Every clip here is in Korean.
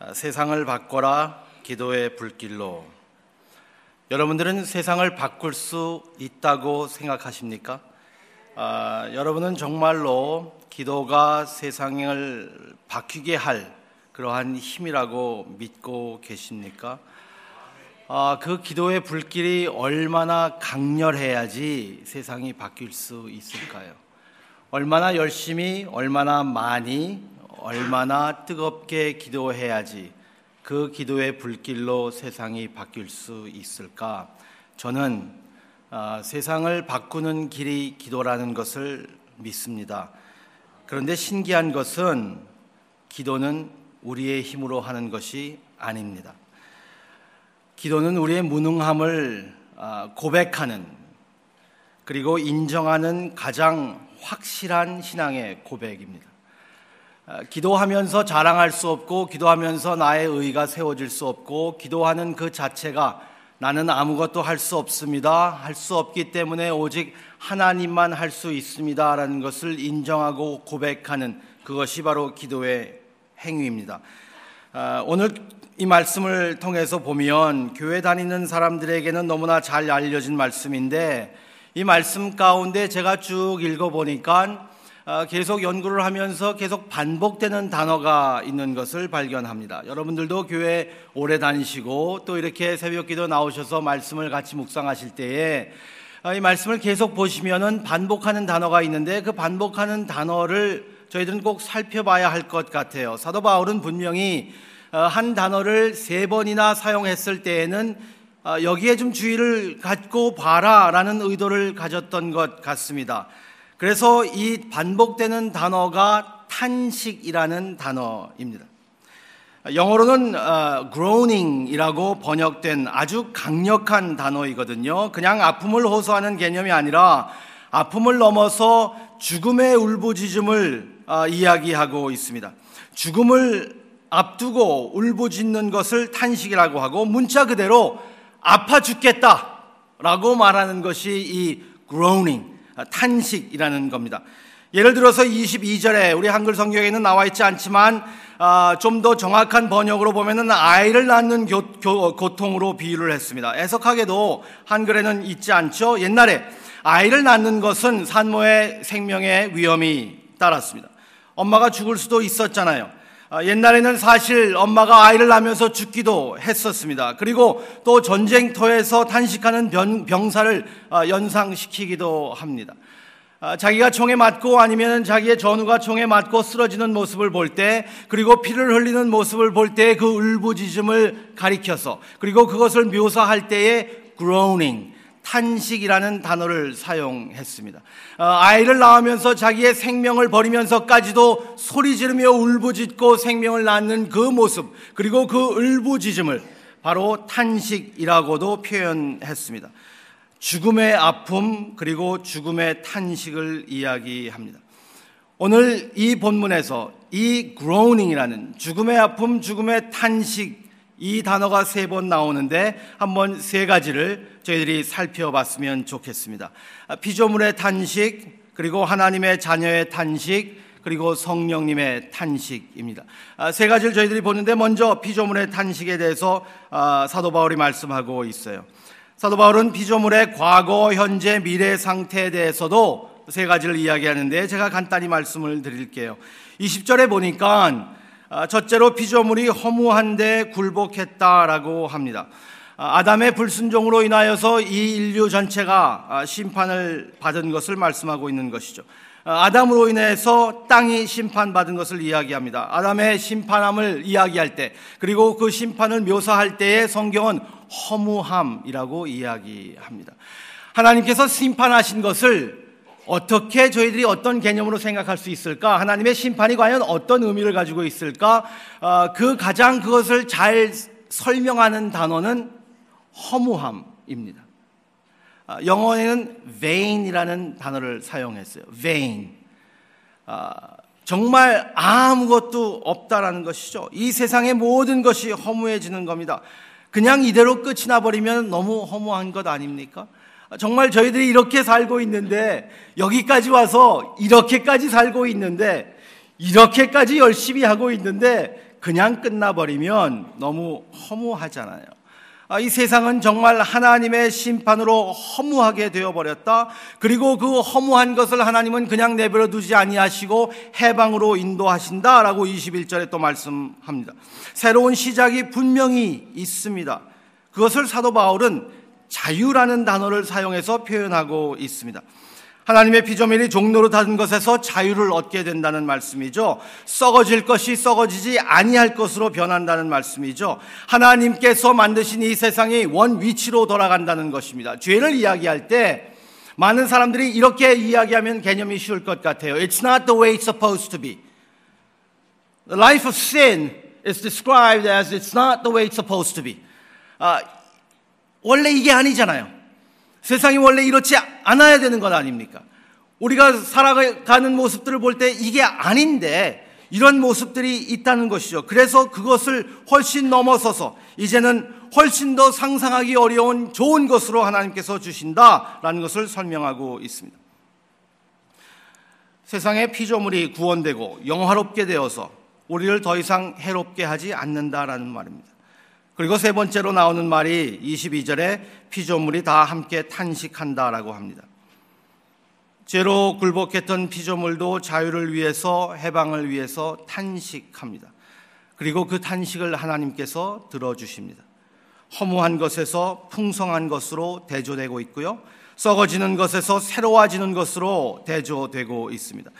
아, 세상을 바꿔라 기도의 불길로 여러분들은 세상을 바꿀 수 있다고 생각하십니까? 아, 여러분은 정말로 기도가 세상을 바뀌게 할 그러한 힘이라고 믿고 계십니까? 아, 그 기도의 불길이 얼마나 강렬해야지 세상이 바뀔 수 있을까요? 얼마나 열심히, 얼마나 많이, 얼마나 뜨겁게 기도해야지 그 기도의 불길로 세상이 바뀔 수 있을까? 저는 아, 세상을 바꾸는 길이 기도라는 것을 믿습니다. 그런데 신기한 것은 기도는 우리의 힘으로 하는 것이 아닙니다. 기도는 우리의 무능함을 아, 고백하는 그리고 인정하는 가장 확실한 신앙의 고백입니다. 아, 기도하면서 자랑할 수 없고, 기도하면서 나의 의가 세워질 수 없고, 기도하는 그 자체가 나는 아무것도 할 수 없습니다. 할 수 없기 때문에 오직 하나님만 할 수 있습니다. 라는 것을 인정하고 고백하는 그것이 바로 기도의 행위입니다. 아, 오늘 이 말씀을 통해서 보면 교회 다니는 사람들에게는 너무나 잘 알려진 말씀인데 이 말씀 가운데 제가 쭉 읽어보니까 아, 계속 연구를 하면서 계속 반복되는 단어가 있는 것을 발견합니다. 여러분들도 교회 오래 다니시고 또 이렇게 새벽 기도 나오셔서 말씀을 같이 묵상하실 때에 아, 이 말씀을 계속 보시면은 반복하는 단어가 있는데 그 반복하는 단어를 저희들은 꼭 살펴봐야 할 것 같아요. 사도 바울은 분명히 어, 한 단어를 세 번이나 사용했을 때에는 어, 여기에 좀 주의를 갖고 봐라 라는 의도를 가졌던 것 같습니다. 그래서 이 반복되는 단어가 탄식이라는 단어입니다. 영어로는 어, groaning이라고 번역된 아주 강력한 단어이거든요. 그냥 아픔을 호소하는 개념이 아니라 아픔을 넘어서 죽음의 울부짖음을 어, 이야기하고 있습니다. 죽음을 앞두고 울부짖는 것을 탄식이라고 하고 문자 그대로 아파 죽겠다라고 말하는 것이 이 groaning 탄식이라는 겁니다. 예를 들어서 22절에 우리 한글 성경에는 나와 있지 않지만 아, 좀 더 정확한 번역으로 보면은 아이를 낳는 교, 교, 고통으로 비유를 했습니다. 애석하게도 한글에는 있지 않죠. 옛날에 아이를 낳는 것은 산모의 생명의 위험이 따랐습니다. 엄마가 죽을 수도 있었잖아요. 아, 옛날에는 사실 엄마가 아이를 낳으면서 죽기도 했었습니다. 그리고 또 전쟁터에서 탄식하는 병, 사를 아, 연상시키기도 합니다. 아, 자기가 총에 맞고 아니면 자기의 전우가 총에 맞고 쓰러지는 모습을 볼 때, 그리고 피를 흘리는 모습을 볼 때 그 울부짖음을 가리켜서, 그리고 그것을 묘사할 때에 groaning, 탄식이라는 단어를 사용했습니다. 어, 아이를 낳으면서 자기의 생명을 버리면서까지도 소리 지르며 울부짖고 생명을 낳는 그 모습, 그리고 그 울부짖음을 바로 탄식이라고도 표현했습니다. 죽음의 아픔 그리고 죽음의 탄식을 이야기합니다. 오늘 이 본문에서 이 groaning이라는 죽음의 아픔, 죽음의 탄식 이 단어가 세 번 나오는데 한번 세 가지를 저희들이 살펴봤으면 좋겠습니다. 피조물의 탄식, 그리고 하나님의 자녀의 탄식, 그리고 성령님의 탄식입니다. 세 가지를 저희들이 보는데 먼저 피조물의 탄식에 대해서 아, 사도 바울이 말씀하고 있어요. 사도 바울은 피조물의 과거, 현재, 미래 상태에 대해서도 세 가지를 이야기하는데 제가 간단히 말씀을 드릴게요. 20절에 보니까 아, 첫째로 피조물이 허무한데 굴복했다라고 합니다. 아, 아담의 불순종으로 인하여서 이 인류 전체가 아, 심판을 받은 것을 말씀하고 있는 것이죠. 아담으로 인해서 땅이 심판받은 것을 이야기합니다. 아담의 심판함을 이야기할 때, 그리고 그 심판을 묘사할 때에 성경은 허무함이라고 이야기합니다. 하나님께서 심판하신 것을 어떻게 저희들이 어떤 개념으로 생각할 수 있을까? 하나님의 심판이 과연 어떤 의미를 가지고 있을까? 어, 그 가장 그것을 잘 설명하는 단어는 허무함입니다. 어, 영어에는 vain이라는 단어를 사용했어요. vain. 어, 정말 아무것도 없다라는 것이죠. 이 세상의 모든 것이 허무해지는 겁니다. 그냥 이대로 끝이 나버리면 너무 허무한 것 아닙니까? 정말 저희들이 이렇게 살고 있는데, 여기까지 와서 이렇게까지 살고 있는데, 이렇게까지 열심히 하고 있는데, 그냥 끝나버리면 너무 허무하잖아요. 아, 이 세상은 정말 하나님의 심판으로 허무하게 되어버렸다. 그리고 그 허무한 것을 하나님은 그냥 내버려 두지 아니하시고 해방으로 인도하신다 라고 21절에 또 말씀합니다. 새로운 시작이 분명히 있습니다. 그것을 사도 바울은 자유라는 단어를 사용해서 표현하고 있습니다. 하나님의 피조물이 종로로 닫은 것에서 자유를 얻게 된다는 말씀이죠. 썩어질 것이 썩어지지 아니할 것으로 변한다는 말씀이죠. 하나님께서 만드신 이 세상이 원 위치로 돌아간다는 것입니다. 죄를 이야기할 때 많은 사람들이 이렇게 이야기하면 개념이 쉬울 것 같아요. It's not the way it's supposed to be. The life of sin is described as it's not the way it's supposed to be. 아, 원래 이게 아니잖아요. 세상이 원래 이렇지 않아야 되는 것 아닙니까? 우리가 살아가는 모습들을 볼 때 이게 아닌데 이런 모습들이 있다는 것이죠. 그래서 그것을 훨씬 넘어서서 이제는 훨씬 더 상상하기 어려운 좋은 것으로 하나님께서 주신다라는 것을 설명하고 있습니다. 세상의 피조물이 구원되고 영화롭게 되어서 우리를 더 이상 해롭게 하지 않는다라는 말입니다. 그리고 세 번째로 나오는 말이 22절에 피조물이 다 함께 탄식한다라고 합니다. 죄로 굴복했던 피조물도 자유를 위해서 해방을 위해서 탄식합니다. 그리고 그 탄식을 하나님께서 들어주십니다. 허무한 것에서 풍성한 것으로 대조되고 있고요. 썩어지는 것에서 새로워지는 것으로 대조되고 있습니다.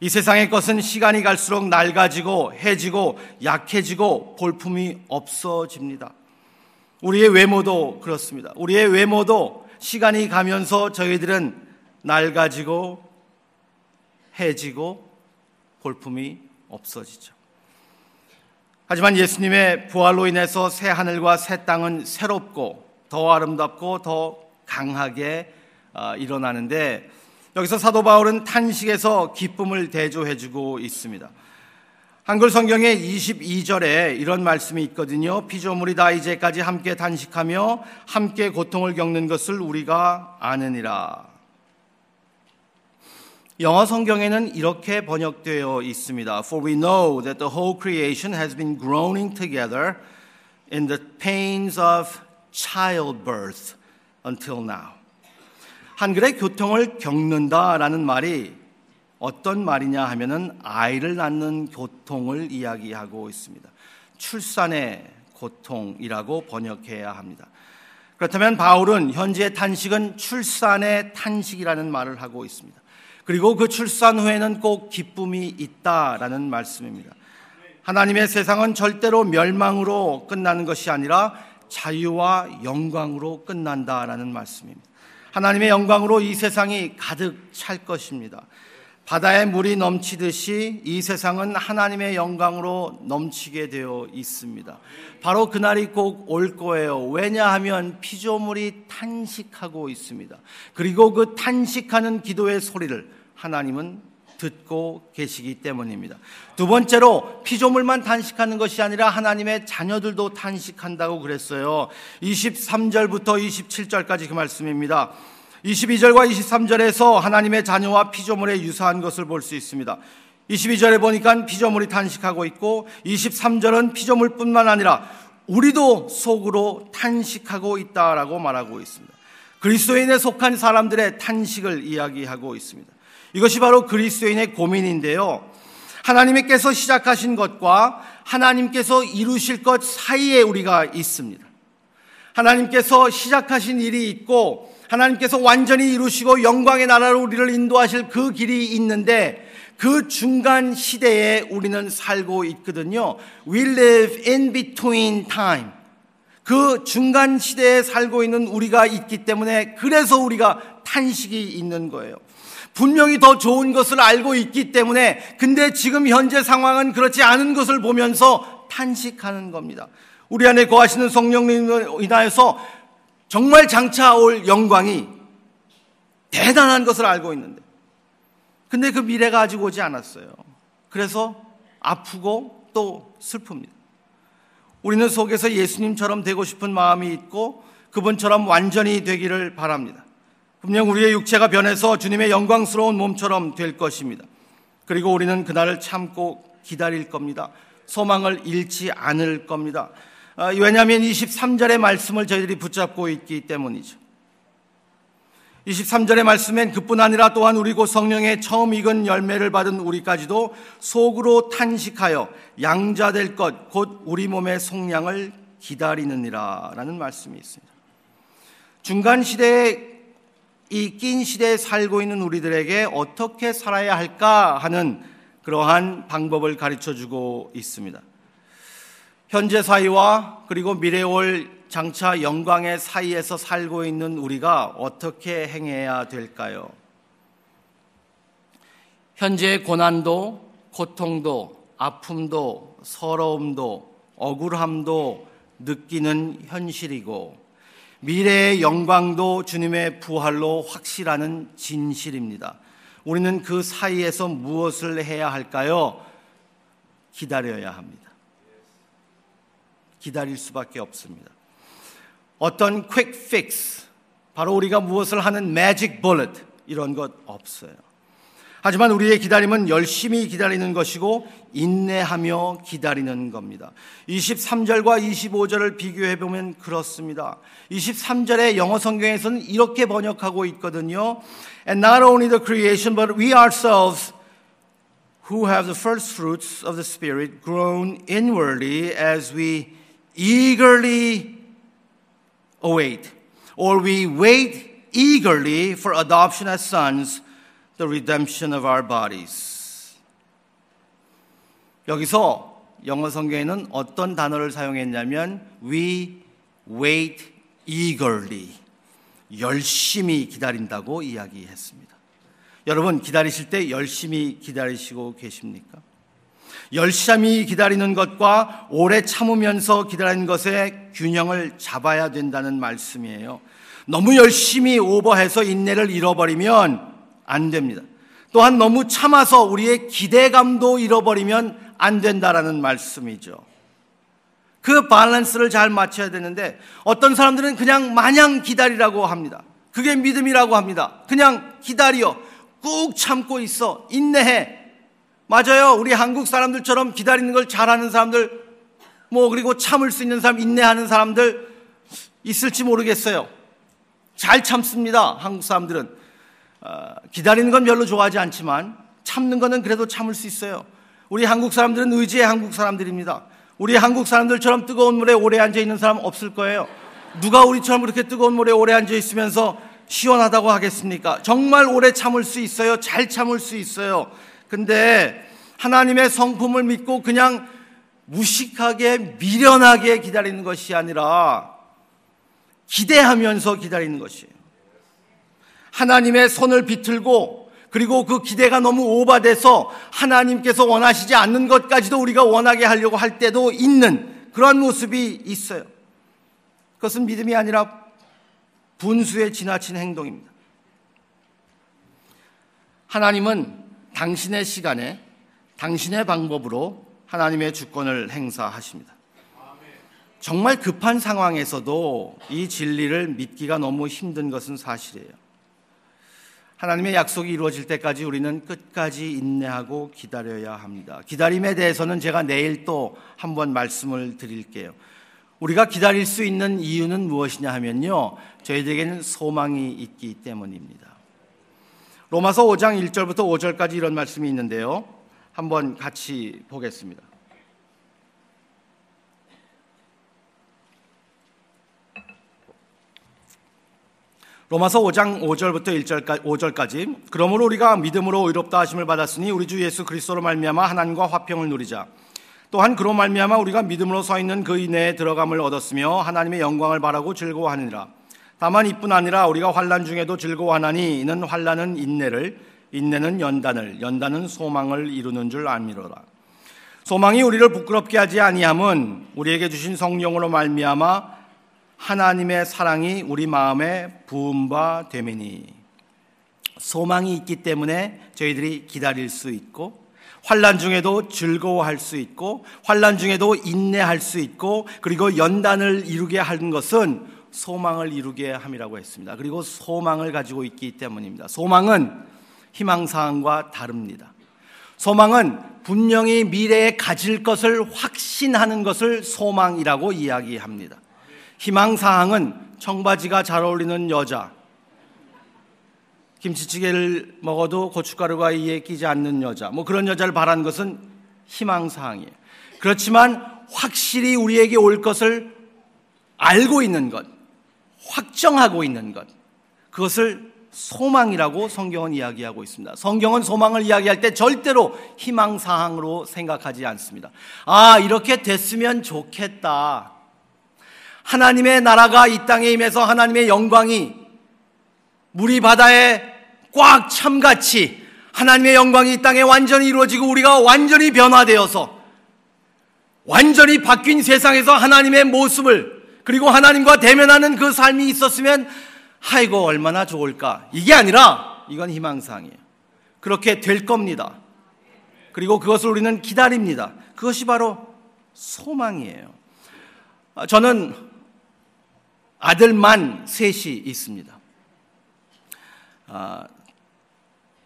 이 세상의 것은 시간이 갈수록 낡아지고 해지고 약해지고 볼품이 없어집니다. 우리의 외모도 그렇습니다. 우리의 외모도 시간이 가면서 저희들은 낡아지고 해지고 볼품이 없어지죠. 하지만 예수님의 부활로 인해서 새 하늘과 새 땅은 새롭고 더 아름답고 더 강하게 아, 일어나는데 여기서 사도 바울은 탄식에서 기쁨을 대조해주고 있습니다. 한글 성경에 22절에 이런 말씀이 있거든요. 피조물이 다 이제까지 함께 단식하며 함께 고통을 겪는 것을 우리가 아느니라. 영어 성경에는 이렇게 번역되어 있습니다. For we know that the whole creation has been groaning together in the pains of childbirth until now. 한글의 교통을 겪는다라는 말이 어떤 말이냐 하면은 아이를 낳는 고통을 이야기하고 있습니다. 출산의 고통이라고 번역해야 합니다. 그렇다면 바울은 현재 탄식은 출산의 탄식이라는 말을 하고 있습니다. 그리고 그 출산 후에는 꼭 기쁨이 있다라는 말씀입니다. 하나님의 세상은 절대로 멸망으로 끝나는 것이 아니라 자유와 영광으로 끝난다라는 말씀입니다. 하나님의 영광으로 이 세상이 가득 찰 것입니다. 바다에 물이 넘치듯이 이 세상은 하나님의 영광으로 넘치게 되어 있습니다. 바로 그날이 꼭 올 거예요. 왜냐하면 피조물이 탄식하고 있습니다. 그리고 그 탄식하는 기도의 소리를 하나님은 듣고 계시기 때문입니다. 두 번째로 피조물만 탄식하는 것이 아니라 하나님의 자녀들도 탄식한다고 그랬어요. 23절부터 27절까지 그 말씀입니다. 22절과 23절에서 하나님의 자녀와 피조물의 유사한 것을 볼 수 있습니다. 22절에 보니까 피조물이 탄식하고 있고 23절은 피조물뿐만 아니라 우리도 속으로 탄식하고 있다라고 말하고 있습니다. 그리스도인에 속한 사람들의 탄식을 이야기하고 있습니다. 이것이 바로 그리스도인의 고민인데요. 하나님께서 시작하신 것과 하나님께서 이루실 것 사이에 우리가 있습니다. 하나님께서 시작하신 일이 있고 하나님께서 완전히 이루시고 영광의 나라로 우리를 인도하실 그 길이 있는데 그 중간 시대에 우리는 살고 있거든요. We live in between time. 그 중간 시대에 살고 있는 우리가 있기 때문에 그래서 우리가 탄식이 있는 거예요. 분명히 더 좋은 것을 알고 있기 때문에 근데 지금 현재 상황은 그렇지 않은 것을 보면서 탄식하는 겁니다. 우리 안에 거하시는 성령님을 인하여서 정말 장차 올 영광이 대단한 것을 알고 있는데 근데 그 미래가 아직 오지 않았어요. 그래서 아프고 또 슬픕니다. 우리는 속에서 예수님처럼 되고 싶은 마음이 있고 그분처럼 완전히 되기를 바랍니다. 분명 우리의 육체가 변해서 주님의 영광스러운 몸처럼 될 것입니다. 그리고 우리는 그날을 참고 기다릴 겁니다. 소망을 잃지 않을 겁니다. 아, 왜냐하면 23절의 말씀을 저희들이 붙잡고 있기 때문이죠. 23절의 말씀엔 그뿐 아니라 또한 우리 곧 성령의 처음 익은 열매를 받은 우리까지도 속으로 탄식하여 양자될 것, 곧 우리 몸의 속량을 기다리느니라 라는 말씀이 있습니다. 중간 시대에 이 낀 시대에 살고 있는 우리들에게 어떻게 살아야 할까 하는 그러한 방법을 가르쳐 주고 있습니다. 현재 사이와 그리고 미래 올 장차 영광의 사이에서 살고 있는 우리가 어떻게 행해야 될까요? 현재의 고난도, 고통도, 아픔도, 서러움도, 억울함도 느끼는 현실이고, 미래의 영광도 주님의 부활로 확실하는 진실입니다. 우리는 그 사이에서 무엇을 해야 할까요? 기다려야 합니다. 기다릴 수밖에 없습니다. 어떤 quick 바로 우리가 무엇을 하는 magic 이런 것 없어요. 하지만 우리의 기다림은 열심히 기다리는 것이고 인내하며 기다리는 겁니다. 23절과 25절을 비교해 보면 그렇습니다. 23절의 영어 성경에서는 이렇게 번역하고 있거든요. And not only the creation but we ourselves who have the first fruits of the spirit grown inwardly as we eagerly await or we wait eagerly for adoption as sons the redemption of our bodies. 여기서 영어 성경에는 어떤 단어를 사용했냐면 we wait eagerly 열심히 기다린다고 이야기했습니다. 여러분 기다리실 때 열심히 기다리시고 계십니까? 열심히 기다리는 것과 오래 참으면서 기다리는 것의 균형을 잡아야 된다는 말씀이에요. 너무 열심히 오버해서 인내를 잃어버리면 안 됩니다. 또한 너무 참아서 우리의 기대감도 잃어버리면 안 된다라는 말씀이죠. 그 밸런스를 잘 맞춰야 되는데 어떤 사람들은 그냥 마냥 기다리라고 합니다. 그게 믿음이라고 합니다. 그냥 기다려. 꾹 참고 있어. 인내해. 맞아요. 우리 한국 사람들처럼 기다리는 걸 잘하는 사람들, 뭐, 그리고 참을 수 있는 사람, 인내하는 사람들 있을지 모르겠어요. 잘 참습니다. 한국 사람들은. 어, 기다리는 건 별로 좋아하지 않지만 참는 거는 그래도 참을 수 있어요. 우리 한국 사람들은 의지의 한국 사람들입니다. 우리 한국 사람들처럼 뜨거운 물에 오래 앉아 있는 사람 없을 거예요. 누가 우리처럼 그렇게 뜨거운 물에 오래 앉아 있으면서 시원하다고 하겠습니까? 정말 오래 참을 수 있어요. 잘 참을 수 있어요. 근데 하나님의 성품을 믿고 그냥 무식하게 미련하게 기다리는 것이 아니라 기대하면서 기다리는 것이에요. 하나님의 손을 비틀고 그리고 그 기대가 너무 오바돼서 하나님께서 원하시지 않는 것까지도 우리가 원하게 하려고 할 때도 있는 그런 모습이 있어요. 그것은 믿음이 아니라 분수에 지나친 행동입니다. 하나님은 당신의 시간에 당신의 방법으로 하나님의 주권을 행사하십니다. 정말 급한 상황에서도 이 진리를 믿기가 너무 힘든 것은 사실이에요. 하나님의 약속이 이루어질 때까지 우리는 끝까지 인내하고 기다려야 합니다. 기다림에 대해서는 제가 내일 또 한번 말씀을 드릴게요. 우리가 기다릴 수 있는 이유는 무엇이냐 하면요. 저희들에게는 소망이 있기 때문입니다. 로마서 5장 1절부터 5절까지 이런 말씀이 있는데요. 한번 같이 보겠습니다. 로마서 5장 5절부터 1절까지 5절까지. 그러므로 우리가 믿음으로 의롭다 하심을 받았으니 우리 주 예수 그리스도로 말미암아 하나님과 화평을 누리자. 또한 그로 말미암아 우리가 믿음으로 서 있는 그 인내에 들어감을 얻었으며 하나님의 영광을 바라고 즐거워하느니라. 다만 이뿐 아니라 우리가 환란 중에도 즐거워하나니 이는 환란은 인내를 인내는 연단을 연단은 소망을 이루는 줄 알미로라. 소망이 우리를 부끄럽게 하지 아니함은 우리에게 주신 성령으로 말미암아 하나님의 사랑이 우리 마음에 부음바 되매니 소망이 있기 때문에 저희들이 기다릴 수 있고 환란 중에도 즐거워할 수 있고 환란 중에도 인내할 수 있고 그리고 연단을 이루게 하는 것은 소망을 이루게 함이라고 했습니다. 그리고 소망을 가지고 있기 때문입니다. 소망은 희망 사항과 다릅니다. 소망은 분명히 미래에 가질 것을 확신하는 것을 소망이라고 이야기합니다. 희망사항은 청바지가 잘 어울리는 여자, 김치찌개를 먹어도 고춧가루가 이에 끼지 않는 여자, 뭐 그런 여자를 바란 것은 희망사항이에요. 그렇지만 확실히 우리에게 올 것을 알고 있는 것, 확정하고 있는 것, 그것을 소망이라고 성경은 이야기하고 있습니다. 성경은 소망을 이야기할 때 절대로 희망사항으로 생각하지 않습니다. 아, 이렇게 됐으면 좋겠다. 하나님의 나라가 이 땅에 임해서 하나님의 영광이 물이 바다에 꽉 참같이 하나님의 영광이 이 땅에 완전히 이루어지고 우리가 완전히 변화되어서 완전히 바뀐 세상에서 하나님의 모습을 그리고 하나님과 대면하는 그 삶이 있었으면 아이고 얼마나 좋을까 이게 아니라 이건 희망사항이에요. 그렇게 될 겁니다. 그리고 그것을 우리는 기다립니다. 그것이 바로 소망이에요. 아, 저는 아들만 셋이 있습니다. 아,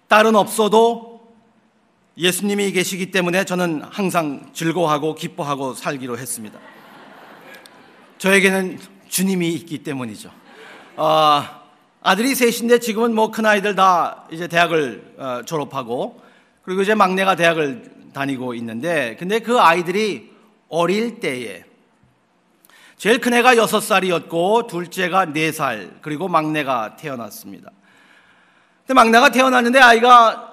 딸은 없어도 예수님이 계시기 때문에 저는 항상 즐거워하고 기뻐하고 살기로 했습니다. 저에게는 주님이 있기 때문이죠. 어, 아들이 셋인데 지금은 뭐 큰 아이들 다 이제 대학을 어, 졸업하고 그리고 이제 막내가 대학을 다니고 있는데 근데 그 아이들이 어릴 때에 제일 큰 애가 여섯 살이었고 둘째가 네살 그리고 막내가 태어났습니다. 근데 막내가 태어났는데 아이가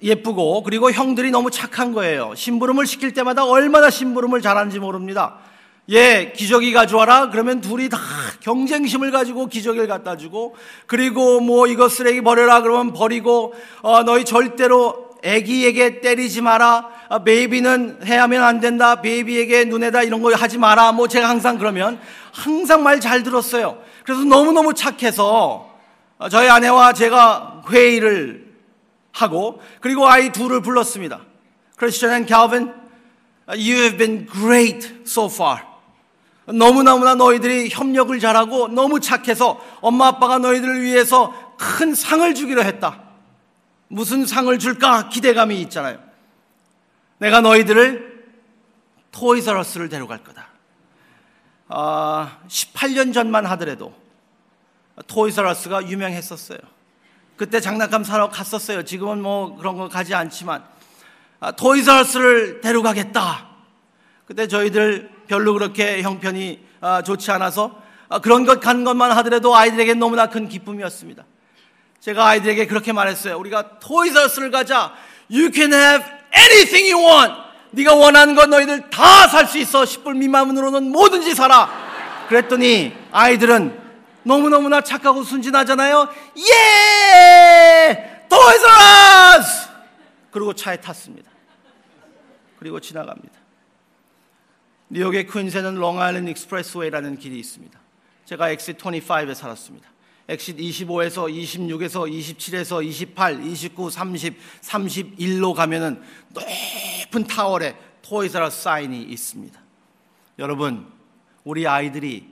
예쁘고 그리고 형들이 너무 착한 거예요. 심부름을 시킬 때마다 얼마나 심부름을 잘하는지 모릅니다. 예, 기저귀 가져와라. 그러면 둘이 다 경쟁심을 가지고 기저귀를 갖다 주고, 그리고 뭐 이거 쓰레기 버려라. 그러면 버리고, 어, 너희 절대로 애기에게 때리지 마라. 아, 베이비는 해야면 안 된다. 베이비에게 눈에다 이런 거 하지 마라. 뭐 제가 항상 그러면 항상 말 잘 들었어요. 그래서 너무너무 착해서 어, 저희 아내와 제가 회의를 하고, 그리고 아이 둘을 불렀습니다. Christian and Calvin, you have been great so far. 너무너무나 너희들이 협력을 잘하고 너무 착해서 엄마 아빠가 너희들을 위해서 큰 상을 주기로 했다. 무슨 상을 줄까 기대감이 있잖아요. 내가 너희들을 토이서러스를 데려갈 거다. 아, 18년 전만 하더라도 토이서러스가 유명했었어요. 그때 장난감 사러 갔었어요. 지금은 뭐 그런 거 가지 않지만 아, 토이서러스를 데려가겠다. 그때 저희들 별로 그렇게 형편이 아, 좋지 않아서 아, 그런 것 간 것만 하더라도 아이들에게 너무나 큰 기쁨이었습니다. 제가 아이들에게 그렇게 말했어요. 우리가 토이서스를 가자. You can have anything you want. 네가 원하는 것 너희들 다 살 수 있어. 10불 미만으로는 뭐든지 사라. 그랬더니 아이들은 너무너무나 착하고 순진하잖아요. 예! Toys R Us! 그리고 차에 탔습니다. 그리고 지나갑니다. 뉴욕의 퀸즈에는 Long Island Expressway라는 길이 있습니다. 제가 엑시 25에 살았습니다. 엑시 25에서 26에서 27에서 28, 29, 30, 31로 가면은 높은 타월에 토이사라 사인이 있습니다. 여러분, 우리 아이들이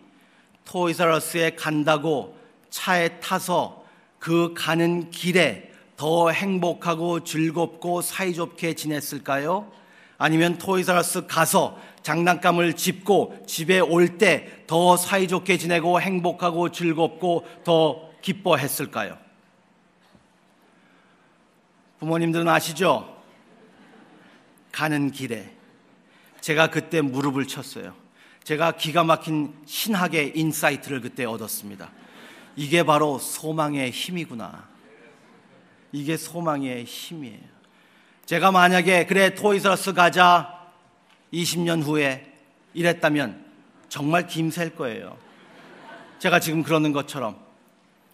토이사라스에 간다고 차에 타서 그 가는 길에 더 행복하고 즐겁고 사이좋게 지냈을까요? 아니면 토이사라스 가서 장난감을 짚고 집에 올 때 더 사이좋게 지내고 행복하고 즐겁고 더 기뻐했을까요? 부모님들은 아시죠? 가는 길에 제가 그때 무릎을 쳤어요. 제가 기가 막힌 신학의 insight를 그때 얻었습니다. 이게 바로 소망의 힘이구나. 이게 소망의 힘이에요. 제가 만약에 그래 Toys R Us 가자 20년 후에 이랬다면 정말 김샐 거예요. 제가 지금 그러는 것처럼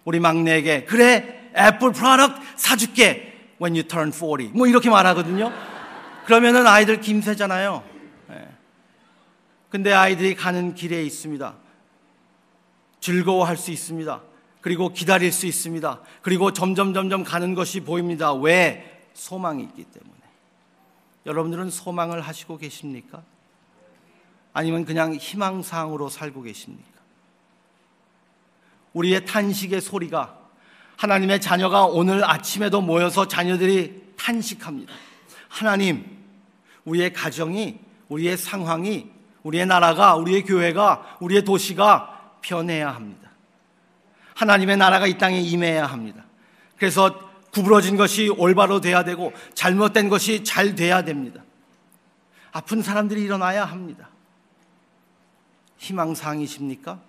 우리 막내에게 그래 Apple product 사줄게 when you turn 40. 뭐 이렇게 말하거든요. 그러면은 아이들 김새잖아요. 네. 근데 아이들이 가는 길에 있습니다. 즐거워할 수 있습니다. 그리고 기다릴 수 있습니다. 그리고 점점 점점 가는 것이 보입니다. 왜? 소망이 있기 때문에. 여러분들은 소망을 하시고 계십니까? 아니면 그냥 희망사항으로 살고 계십니까? 우리의 탄식의 소리가 하나님의 자녀가 오늘 아침에도 모여서 자녀들이 탄식합니다. 하나님, 우리의 가정이, 우리의 상황이, 우리의 나라가, 우리의 교회가, 우리의 도시가 변해야 합니다. 하나님의 나라가 이 땅에 임해야 합니다. 그래서 구부러진 것이 올바로 돼야 되고 잘못된 것이 잘 돼야 됩니다. 아픈 사람들이 일어나야 합니다. 희망사항이십니까?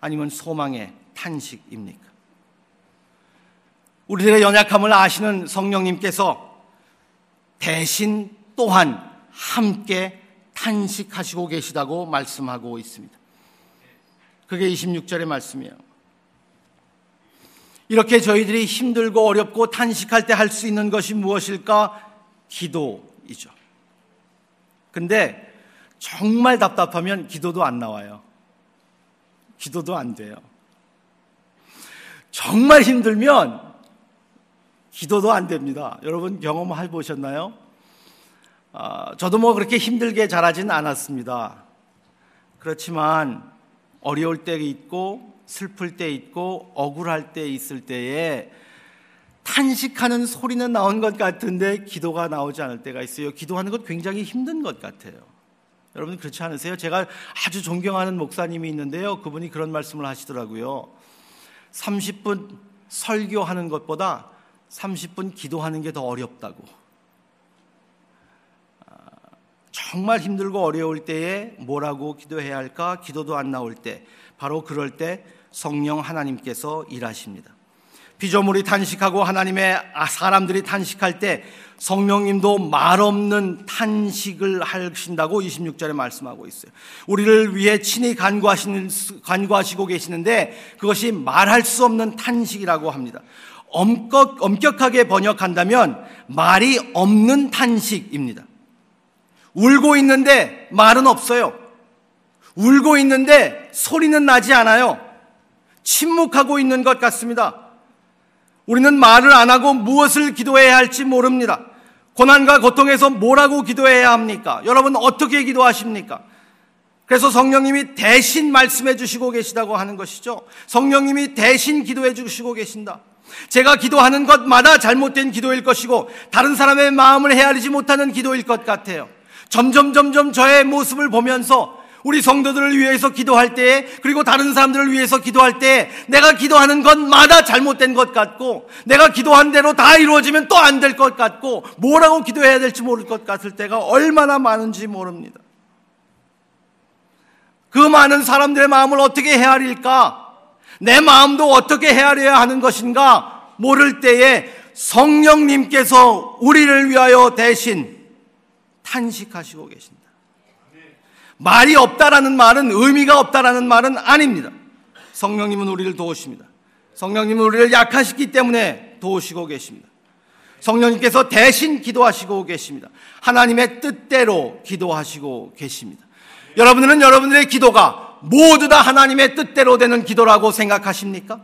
아니면 소망의 탄식입니까? 우리들의 연약함을 아시는 성령님께서 대신 또한 함께 탄식하시고 계시다고 말씀하고 있습니다. 그게 26절의 말씀이에요. 이렇게 저희들이 힘들고 어렵고 탄식할 때 할 수 있는 것이 무엇일까? 기도이죠. 근데 정말 답답하면 기도도 안 나와요. 기도도 안 돼요. 정말 힘들면 기도도 안 됩니다. 여러분 경험해 보셨나요? 아, 저도 뭐 그렇게 힘들게 자라진 않았습니다. 그렇지만 어려울 때 있고 슬플 때 있고 억울할 때 있을 때에 탄식하는 소리는 나온 것 같은데 기도가 나오지 않을 때가 있어요. 기도하는 것 굉장히 힘든 것 같아요. 여러분 그렇지 않으세요? 제가 아주 존경하는 목사님이 있는데요. 그분이 그런 말씀을 하시더라고요. 30분 설교하는 것보다 30분 기도하는 게 더 어렵다고. 아, 정말 힘들고 어려울 때에 뭐라고 기도해야 할까? 기도도 안 나올 때, 바로 그럴 때 성령 하나님께서 일하십니다. 피조물이 탄식하고 하나님의 아, 사람들이 탄식할 때 성령님도 말없는 탄식을 하신다고 26절에 말씀하고 있어요. 우리를 위해 친히 간구하시고 계시는데 그것이 말할 수 없는 탄식이라고 합니다. 엄격, 엄격하게 번역한다면 말이 없는 탄식입니다. 울고 있는데 말은 없어요. 울고 있는데 소리는 나지 않아요. 침묵하고 있는 것 같습니다. 우리는 말을 안 하고 무엇을 기도해야 할지 모릅니다. 고난과 고통에서 뭐라고 기도해야 합니까? 여러분 어떻게 기도하십니까? 그래서 성령님이 대신 말씀해 주시고 계시다고 하는 것이죠. 성령님이 대신 기도해 주시고 계신다. 제가 기도하는 것마다 잘못된 기도일 것이고 다른 사람의 마음을 헤아리지 못하는 기도일 것 같아요. 점점 점점 저의 모습을 보면서 우리 성도들을 위해서 기도할 때 그리고 다른 사람들을 위해서 기도할 때 내가 기도하는 것마다 잘못된 것 같고 내가 기도한 대로 다 이루어지면 또 안 될 것 같고 뭐라고 기도해야 될지 모를 것 같을 때가 얼마나 많은지 모릅니다. 그 많은 사람들의 마음을 어떻게 헤아릴까? 내 마음도 어떻게 헤아려야 하는 것인가? 모를 때에 성령님께서 우리를 위하여 대신 탄식하시고 계신다. 말이 없다라는 말은 의미가 없다라는 말은 아닙니다. 성령님은 우리를 도우십니다. 성령님은 우리를 약하시기 때문에 도우시고 계십니다. 성령님께서 대신 기도하시고 계십니다. 하나님의 뜻대로 기도하시고 계십니다. 여러분들은 여러분들의 기도가 모두 다 하나님의 뜻대로 되는 기도라고 생각하십니까?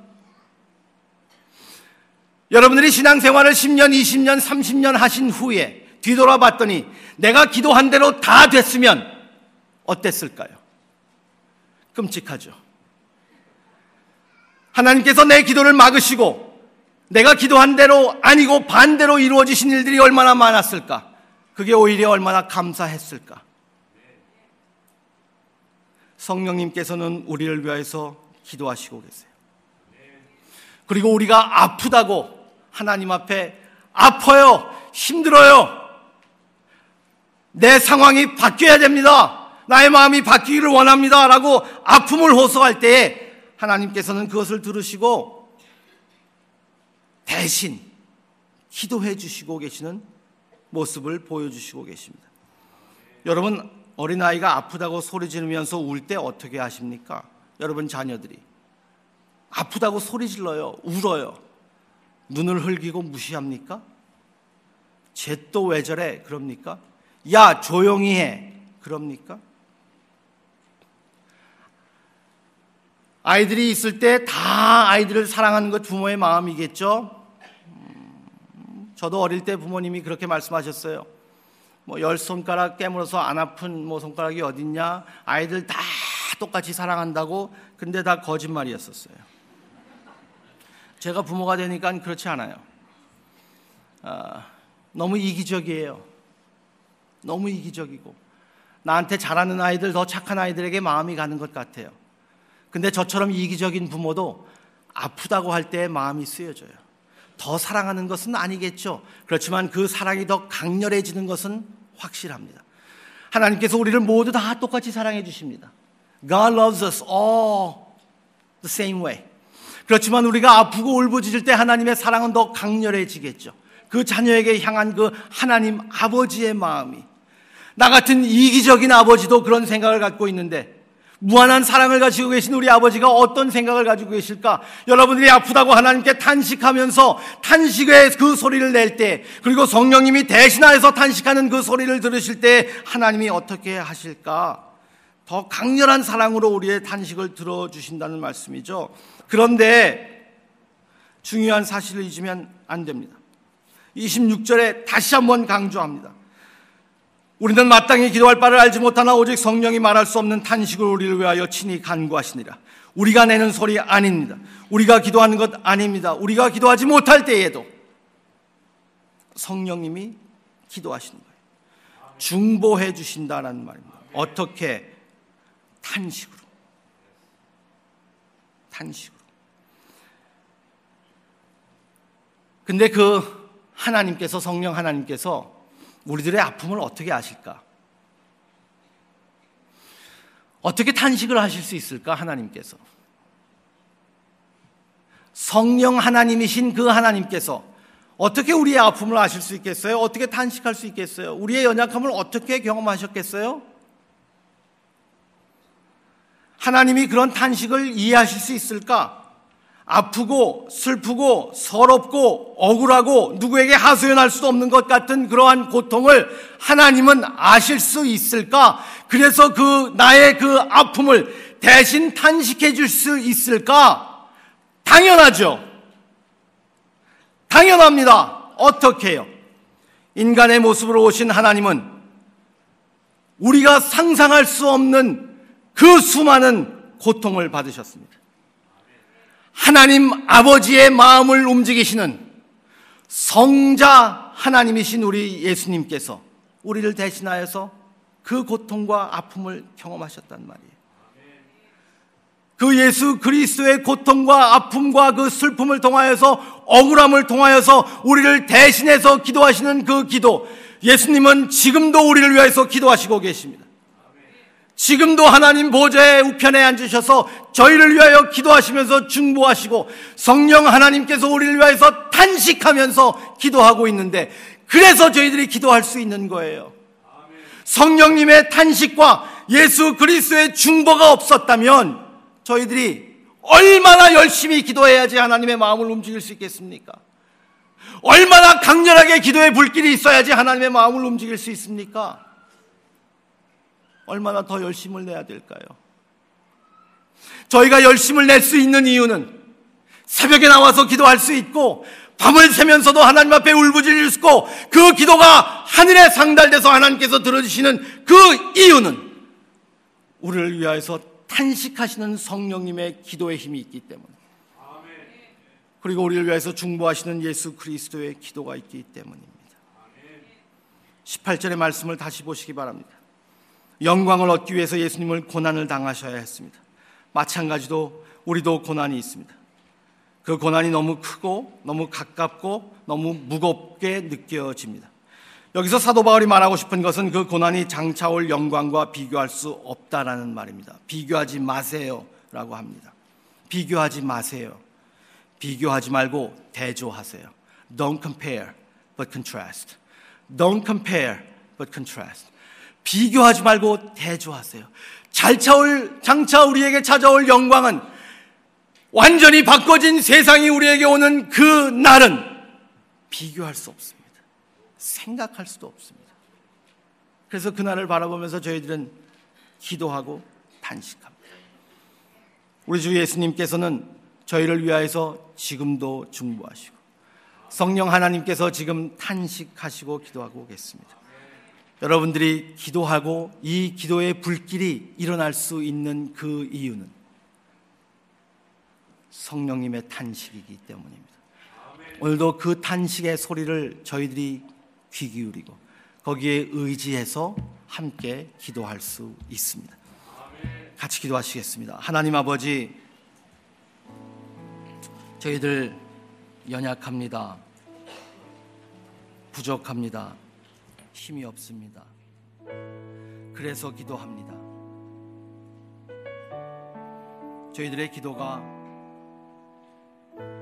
여러분들이 신앙생활을 10년, 20년, 30년 하신 후에 뒤돌아봤더니 내가 기도한 대로 다 됐으면 어땠을까요? 끔찍하죠. 하나님께서 내 기도를 막으시고 내가 기도한 대로 아니고 반대로 이루어지신 일들이 얼마나 많았을까? 그게 오히려 얼마나 감사했을까? 성령님께서는 우리를 위하여서 기도하시고 계세요. 그리고 우리가 아프다고 하나님 앞에 아파요, 힘들어요. 내 상황이 바뀌어야 됩니다. 나의 마음이 바뀌기를 원합니다. 라고 아픔을 호소할 때에 하나님께서는 그것을 들으시고 대신 기도해 주시고 계시는 모습을 보여주시고 계십니다. 여러분, 어린아이가 아프다고 소리 지르면서 울 때 어떻게 하십니까? 여러분 자녀들이. 아프다고 소리 질러요. 울어요. 눈을 흘기고 무시합니까? 쟤 또 왜 저래? 그럽니까? 야, 조용히 해. 그럽니까? 아이들이 있을 때 다 아이들을 사랑하는 것 부모의 마음이겠죠. 음, 저도 어릴 때 부모님이 그렇게 말씀하셨어요. 뭐 열 손가락 깨물어서 안 아픈 뭐 손가락이 어딨냐? 아이들 다 똑같이 사랑한다고 근데 다 거짓말이었었어요. 제가 부모가 되니까 그렇지 않아요. 아, 너무 이기적이에요. 너무 이기적이고 나한테 잘하는 아이들 더 착한 아이들에게 마음이 가는 것 같아요. 근데 저처럼 이기적인 부모도 아프다고 할 때 마음이 쓰여져요. 더 사랑하는 것은 아니겠죠. 그렇지만 그 사랑이 더 강렬해지는 것은 확실합니다. 하나님께서 우리를 모두 다 똑같이 사랑해 주십니다. God loves us all the same way. 그렇지만 우리가 아프고 울부짖을 때 하나님의 사랑은 더 강렬해지겠죠. 그 자녀에게 향한 그 하나님 아버지의 마음이 나 같은 이기적인 아버지도 그런 생각을 갖고 있는데 무한한 사랑을 가지고 계신 우리 아버지가 어떤 생각을 가지고 계실까? 여러분들이 아프다고 하나님께 탄식하면서 탄식의 그 소리를 낼 때, 그리고 성령님이 대신하여서 탄식하는 그 소리를 들으실 때 하나님이 어떻게 하실까? 더 강렬한 사랑으로 우리의 탄식을 들어주신다는 말씀이죠. 그런데 중요한 사실을 잊으면 안 됩니다. 26절에 다시 한번 강조합니다. 우리는 마땅히 기도할 바를 알지 못하나 오직 성령이 말할 수 없는 탄식을 우리를 위하여 친히 간구하시니라. 우리가 내는 소리 아닙니다. 우리가 기도하는 것 아닙니다. 우리가 기도하지 못할 때에도 성령님이 기도하시는 거예요. 중보해 주신다라는 말입니다. 어떻게? 탄식으로. 탄식으로. 근데 그 하나님께서 성령 하나님께서 우리들의 아픔을 어떻게 아실까? 어떻게 탄식을 하실 수 있을까? 하나님께서. 성령 하나님이신 그 하나님께서 어떻게 우리의 아픔을 아실 수 있겠어요? 어떻게 탄식할 수 있겠어요? 우리의 연약함을 어떻게 경험하셨겠어요? 하나님이 그런 탄식을 이해하실 수 있을까? 아프고 슬프고 서럽고 억울하고 누구에게 하소연할 수도 없는 것 같은 그러한 고통을 하나님은 아실 수 있을까? 그래서 그 나의 그 아픔을 대신 탄식해 줄 수 있을까? 당연하죠. 당연합니다. 어떻게 해요? 인간의 모습으로 오신 하나님은 우리가 상상할 수 없는 그 수많은 고통을 받으셨습니다. 하나님 아버지의 마음을 움직이시는 성자 하나님이신 우리 예수님께서 우리를 대신하여서 그 고통과 아픔을 경험하셨단 말이에요. 그 예수 그리스도의 고통과 아픔과 그 슬픔을 통하여서 억울함을 통하여서 우리를 대신해서 기도하시는 그 기도 예수님은 지금도 우리를 위해서 기도하시고 계십니다. 지금도 하나님 보좌의 우편에 앉으셔서 저희를 위하여 기도하시면서 중보하시고 성령 하나님께서 우리를 위하여서 탄식하면서 기도하고 있는데 그래서 저희들이 기도할 수 있는 거예요. 성령님의 탄식과 예수 그리스도의 중보가 없었다면 저희들이 얼마나 열심히 기도해야지 하나님의 마음을 움직일 수 있겠습니까? 얼마나 강렬하게 기도의 불길이 있어야지 하나님의 마음을 움직일 수 있습니까? 얼마나 더 열심을 내야 될까요? 저희가 열심을 낼 수 있는 이유는 새벽에 나와서 기도할 수 있고 밤을 새면서도 하나님 앞에 울부짖을 수 있고 그 기도가 하늘에 상달돼서 하나님께서 들어주시는 그 이유는 우리를 위하여서 탄식하시는 성령님의 기도의 힘이 있기 때문에 그리고 우리를 위해서 중보하시는 예수 그리스도의 기도가 있기 때문입니다. 18절의 말씀을 다시 보시기 바랍니다. 영광을 얻기 위해서 예수님을 고난을 당하셔야 했습니다. 마찬가지로 우리도 고난이 있습니다. 그 고난이 너무 크고 너무 가깝고 너무 무겁게 느껴집니다. 여기서 사도 바울이 말하고 싶은 것은 그 고난이 장차 올 영광과 비교할 수 없다라는 말입니다. 비교하지 마세요라고 합니다. 비교하지 마세요. 비교하지 말고 대조하세요. Don't compare, but contrast. Don't compare, but contrast. 비교하지 말고 대조하세요. 잘 차올, 장차 우리에게 찾아올 영광은 완전히 바꿔진 세상이 우리에게 오는 그 날은 비교할 수 없습니다. 생각할 수도 없습니다. 그래서 그 날을 바라보면서 저희들은 기도하고 단식합니다. 우리 주 예수님께서는 저희를 위하여서 지금도 중보하시고 성령 하나님께서 지금 탄식하시고 기도하고 계십니다. 여러분들이 기도하고 이 기도의 불길이 일어날 수 있는 그 이유는 성령님의 탄식이기 때문입니다. 오늘도 그 탄식의 소리를 저희들이 귀 기울이고 거기에 의지해서 함께 기도할 수 있습니다. 같이 기도하시겠습니다. 하나님 아버지, 저희들 연약합니다. 부족합니다. 힘이 없습니다. 그래서 기도합니다. 저희들의 기도가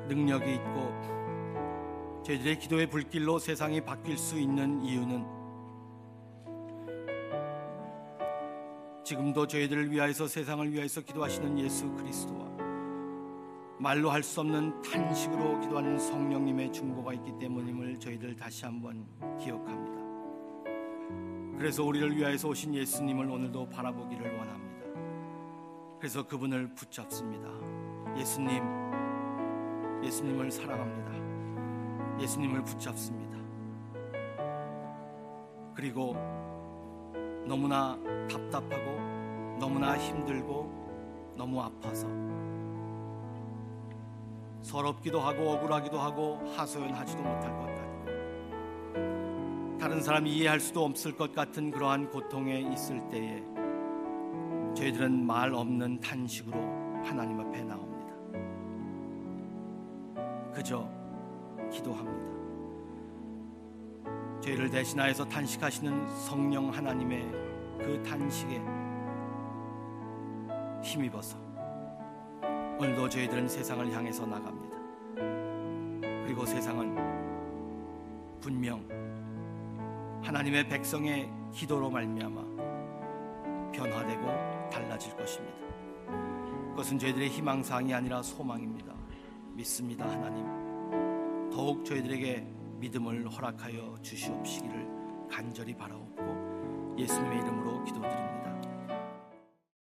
능력이 있고 저희들의 기도의 불길로 세상이 바뀔 수 있는 이유는 지금도 저희들을 위하여서 세상을 위하여서 기도하시는 예수 그리스도와 말로 할 수 없는 탄식으로 기도하는 성령님의 중보가 있기 때문임을 저희들 다시 한번 기억합니다. 그래서 우리를 위하여서 오신 예수님을 오늘도 바라보기를 원합니다. 그래서 그분을 붙잡습니다. 예수님, 예수님을 사랑합니다. 예수님을 붙잡습니다. 그리고 너무나 답답하고 너무나 힘들고 너무 아파서 서럽기도 하고 억울하기도 하고 하소연하지도 못할 것 다른 사람이 이해할 수도 없을 것 같은 그러한 고통에 있을 때에 저희들은 말 없는 탄식으로 하나님 앞에 나옵니다. 그저 기도합니다. 저희를 대신하여서 탄식하시는 성령 하나님의 그 탄식에 힘입어서 오늘도 저희들은 세상을 향해서 나갑니다. 그리고 세상은 분명 하나님의 백성의 기도로 말미암아 변화되고 달라질 것입니다. 그것은 저희들의 희망 사항이 아니라 소망입니다. 믿습니다, 하나님. 더욱 저희들에게 믿음을 허락하여 주시옵시기를 간절히 바라옵고 예수님의 이름으로 기도드립니다.